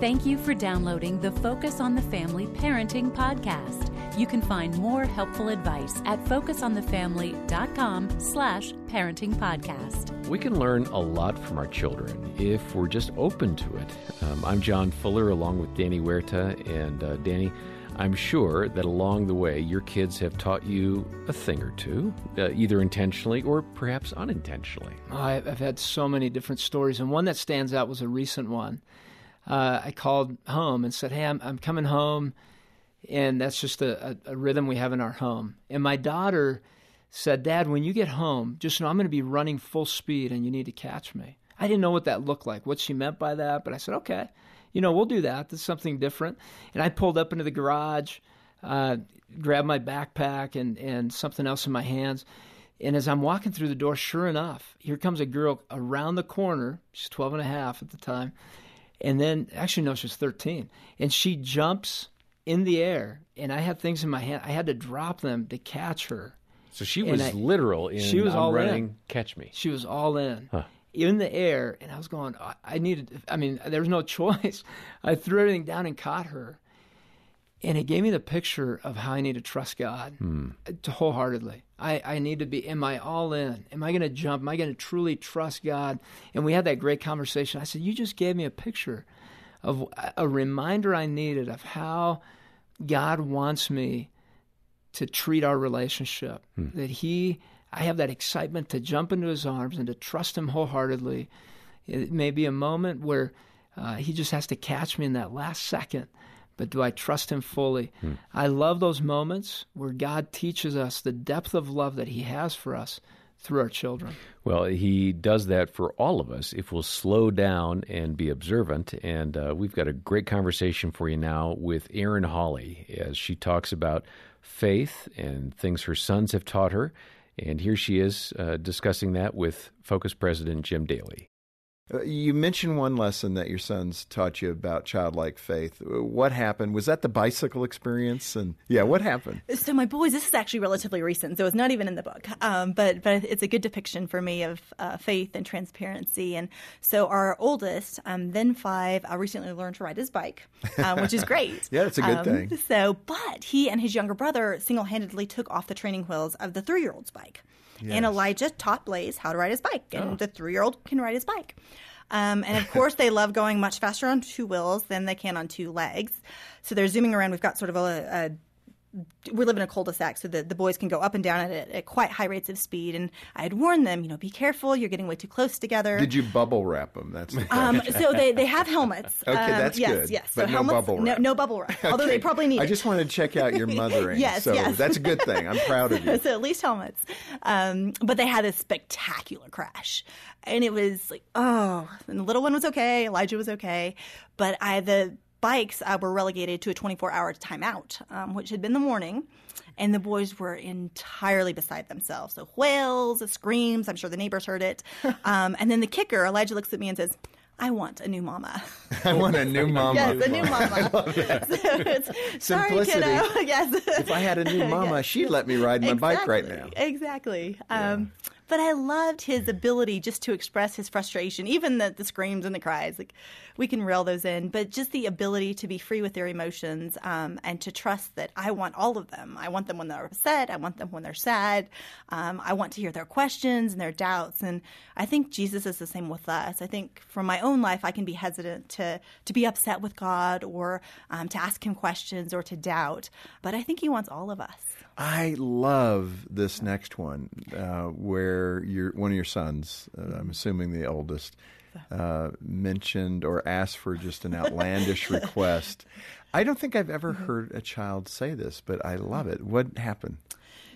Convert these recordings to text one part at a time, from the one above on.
Thank you for downloading the Focus on the Family Parenting Podcast. You can find more helpful advice at focusonthefamily.com slash parenting podcast. We can learn a lot from our children if we're just open to it. Um, I'm John Fuller along with Danny Huerta. And uh, Danny, I'm sure that along the way your kids have taught you a thing or two, uh, either intentionally or perhaps unintentionally. I've had so many different stories, and one that stands out was a recent one. Uh, I called home and said, Hey, I'm, I'm coming home and that's just a, a, a, rhythm we have in our home. And my daughter said, Dad, when you get home, just know I'm going to be running full speed and you need to catch me. I didn't know what that looked like, what she meant by that, but I said, okay, you know, we'll do that. That's something different. And I pulled up into the garage, uh, grabbed my backpack and, and something else in my hands. And as I'm walking through the door, sure enough, here comes a girl around the corner. She's 12 and a half at the time. And then, actually, no, she was 13. And she jumps in the air, and I had things in my hand. I had to drop them to catch her. So she was I, literal in she was I'm all running, in. catch me. She was all in. Huh. In the air, and I was going. I needed. I mean, there was no choice. I threw everything down and caught her, and it gave me the picture of how I need to trust God hmm. wholeheartedly. I, I need to be. Am I all in? Am I going to jump? Am I going to truly trust God? And we had that great conversation. I said, "You just gave me a picture of a reminder I needed of how God wants me to treat our relationship. Hmm. That He, I have that excitement to jump into His arms and to trust Him wholeheartedly. It may be a moment where uh, He just has to catch me in that last second. But do I trust him fully? Hmm. I love those moments where God teaches us the depth of love that he has for us through our children. Well, he does that for all of us if we'll slow down and be observant. And uh, we've got a great conversation for you now with Erin Hawley as she talks about faith and things her sons have taught her. And here she is uh, discussing that with Focus President Jim Daly. Uh, you mentioned one lesson that your sons taught you about childlike faith. Uh, what happened? Was that the bicycle experience? And yeah, what happened? So my boys, this is actually relatively recent, so it's not even in the book, um, but but it's a good depiction for me of uh, faith and transparency. And so our oldest, um, then five, uh, recently learned to ride his bike, um, which is great. yeah, it's a good um, thing. So, but he and his younger brother single-handedly took off the training wheels of the three-year-old's bike. Yes. And Elijah taught Blaise how to ride his bike, and oh. the three year old can ride his bike. Um, and of course, they love going much faster on two wheels than they can on two legs. So they're zooming around. We've got sort of a, a we live in a cul-de-sac, so the, the boys can go up and down at, at quite high rates of speed. And I had warned them, you know, be careful, you're getting way too close together. Did you bubble wrap them? That's the um, so they, they have helmets. okay, um, that's yes, good. Yes, but so no helmets, bubble wrap. No, no bubble wrap. Although they probably need. I it. just wanted to check out your mothering. yes, so yes. that's a good thing. I'm proud of you. so at least helmets. Um, but they had a spectacular crash, and it was like, oh, and the little one was okay, Elijah was okay, but I the bikes uh, were relegated to a 24 hour timeout, um, which had been the morning and the boys were entirely beside themselves. So wails, screams. I'm sure the neighbors heard it. Um, and then the kicker, Elijah looks at me and says, I want a new mama. I want a new mama. yes, a new mama. I love that. so Simplicity. Sorry, kiddo. yes. If I had a new mama, yes. she'd let me ride my exactly. bike right now. Exactly. Um, but I loved his ability just to express his frustration, even the, the screams and the cries. Like we can reel those in, but just the ability to be free with their emotions um, and to trust that I want all of them. I want them when they're upset. I want them when they're sad. Um, I want to hear their questions and their doubts. And I think Jesus is the same with us. I think from my own life, I can be hesitant to to be upset with God or um, to ask Him questions or to doubt. But I think He wants all of us. I love this next one uh, where your one of your sons, uh, I'm assuming the oldest, uh, mentioned or asked for just an outlandish request. I don't think I've ever mm-hmm. heard a child say this, but I love it. What happened?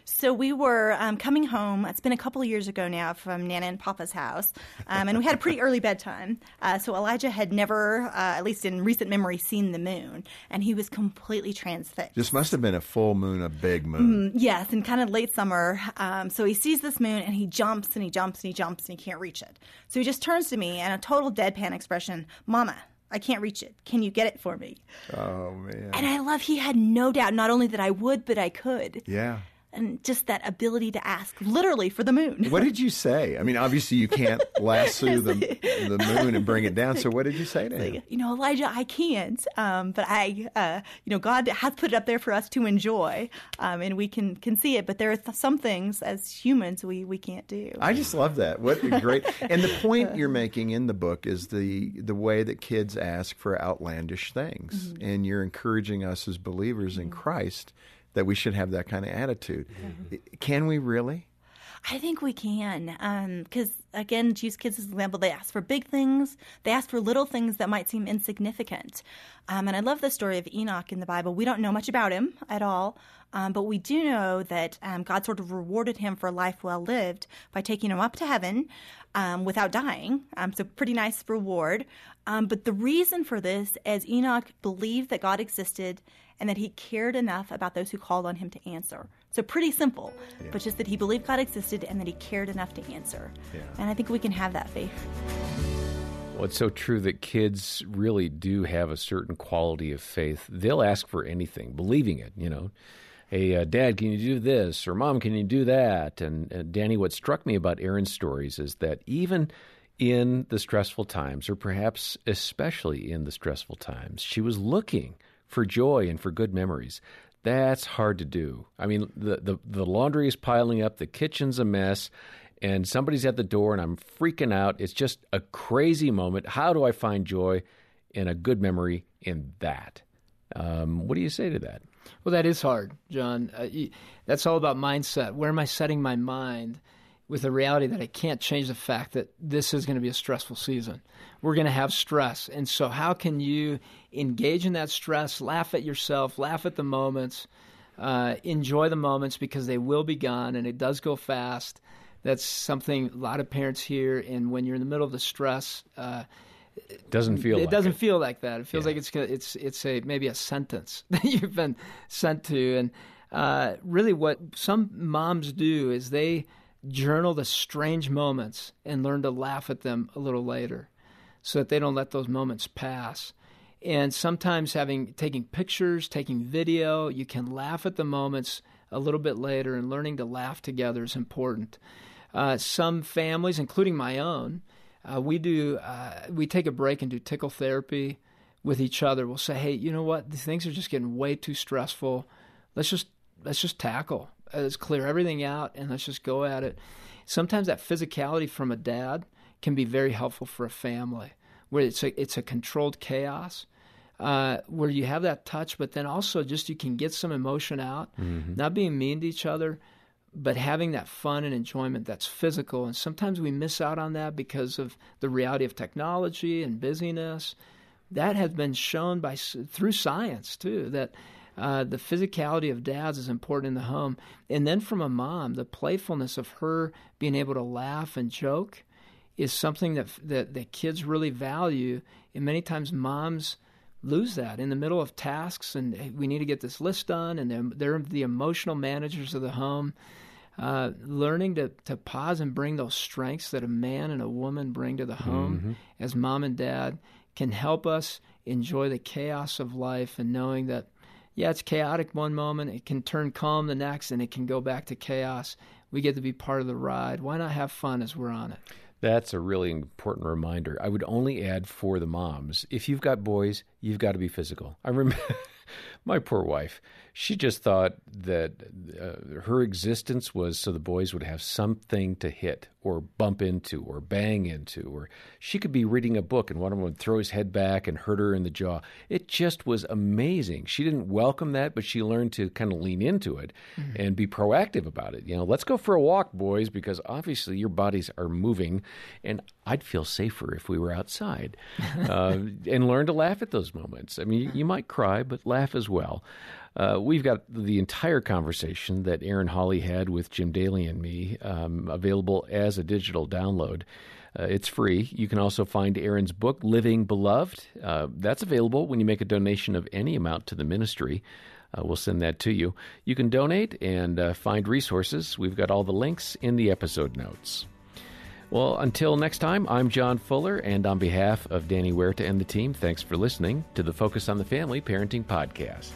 So we were um, coming home. It's been a couple of years ago now from Nana and Papa's house, um, and we had a pretty early bedtime. Uh, so Elijah had never, uh, at least in recent memory, seen the moon, and he was completely transfixed. This must have been a full moon, a big moon. Mm, yes, in kind of late summer. Um, so he sees this moon, and he jumps and he jumps and he jumps and he can't reach it. So he just turns to me and a total deadpan expression, "Mama." I can't reach it. Can you get it for me? Oh man. And I love he had no doubt not only that I would, but I could. Yeah and just that ability to ask literally for the moon. What did you say? I mean, obviously you can't lasso the, the moon and bring it down. So what did you say to him? You know, Elijah, I can't, um, but I, uh, you know, God has put it up there for us to enjoy, um, and we can can see it. But there are th- some things as humans we we can't do. I just love that. What a great! and the point you're making in the book is the the way that kids ask for outlandish things, mm-hmm. and you're encouraging us as believers in mm-hmm. Christ that we should have that kind of attitude. Mm-hmm. Can we really? I think we can. Because, um, again, use kids as an example, they ask for big things, they ask for little things that might seem insignificant. Um, and I love the story of Enoch in the Bible. We don't know much about him at all, um, but we do know that um, God sort of rewarded him for a life well lived by taking him up to heaven um, without dying. Um, so, pretty nice reward. but the reason for this is Enoch believed that God existed and that he cared enough about those who called on him to answer. So pretty simple, yeah. but just that he believed God existed and that he cared enough to answer. Yeah. And I think we can have that faith. Well, it's so true that kids really do have a certain quality of faith. They'll ask for anything, believing it, you know. Hey, uh, Dad, can you do this? Or Mom, can you do that? And, and Danny, what struck me about Erin's stories is that even in the stressful times, or perhaps especially in the stressful times, she was looking for joy and for good memories. That's hard to do. I mean, the, the, the laundry is piling up, the kitchen's a mess, and somebody's at the door and I'm freaking out. It's just a crazy moment. How do I find joy and a good memory in that? Um, what do you say to that? Well, that is hard, John. Uh, that's all about mindset. Where am I setting my mind? With the reality that I can't change the fact that this is going to be a stressful season. We're going to have stress. And so, how can you engage in that stress, laugh at yourself, laugh at the moments, uh, enjoy the moments because they will be gone and it does go fast? That's something a lot of parents hear. And when you're in the middle of the stress, uh, it doesn't feel. It like doesn't it. feel like that. It feels yeah. like it's it's it's a maybe a sentence that you've been sent to. And uh, really, what some moms do is they journal the strange moments and learn to laugh at them a little later so that they don't let those moments pass. And sometimes having taking pictures, taking video, you can laugh at the moments a little bit later and learning to laugh together is important. Uh, some families, including my own, uh, we do uh, we take a break and do tickle therapy with each other. We'll say, hey, you know what? These things are just getting way too stressful. Let's just let's just tackle let's clear everything out and let's just go at it. Sometimes that physicality from a dad can be very helpful for a family, where it's a it's a controlled chaos. Uh, where you have that touch, but then also just you can get some emotion out, mm-hmm. not being mean to each other, but having that fun and enjoyment that's physical. And sometimes we miss out on that because of the reality of technology and busyness. That has been shown by through science too that uh, the physicality of dads is important in the home. And then from a mom, the playfulness of her being able to laugh and joke is something that, that, that kids really value. And many times moms lose that in the middle of tasks and hey, we need to get this list done and they're, they're the emotional managers of the home. Uh, learning to, to pause and bring those strengths that a man and a woman bring to the home mm-hmm. as mom and dad can help us enjoy the chaos of life and knowing that yeah, it's chaotic one moment, it can turn calm the next, and it can go back to chaos. We get to be part of the ride. Why not have fun as we're on it? That's a really important reminder. I would only add for the moms if you've got boys, you've got to be physical. I remember my poor wife she just thought that uh, her existence was so the boys would have something to hit or bump into or bang into, or she could be reading a book and one of them would throw his head back and hurt her in the jaw. It just was amazing. She didn't welcome that, but she learned to kind of lean into it mm-hmm. and be proactive about it. You know, let's go for a walk, boys, because obviously your bodies are moving, and I'd feel safer if we were outside. uh, and learn to laugh at those moments. I mean, you, you might cry, but laugh as well. Uh, we've got the entire conversation that Erin Hawley had with Jim Daly and me um, available as a digital download. Uh, it's free. You can also find Erin's book, Living Beloved. Uh, that's available when you make a donation of any amount to the ministry. Uh, we'll send that to you. You can donate and uh, find resources. We've got all the links in the episode notes. Well, until next time, I'm John Fuller, and on behalf of Danny Huerta and the team, thanks for listening to the Focus on the Family Parenting Podcast.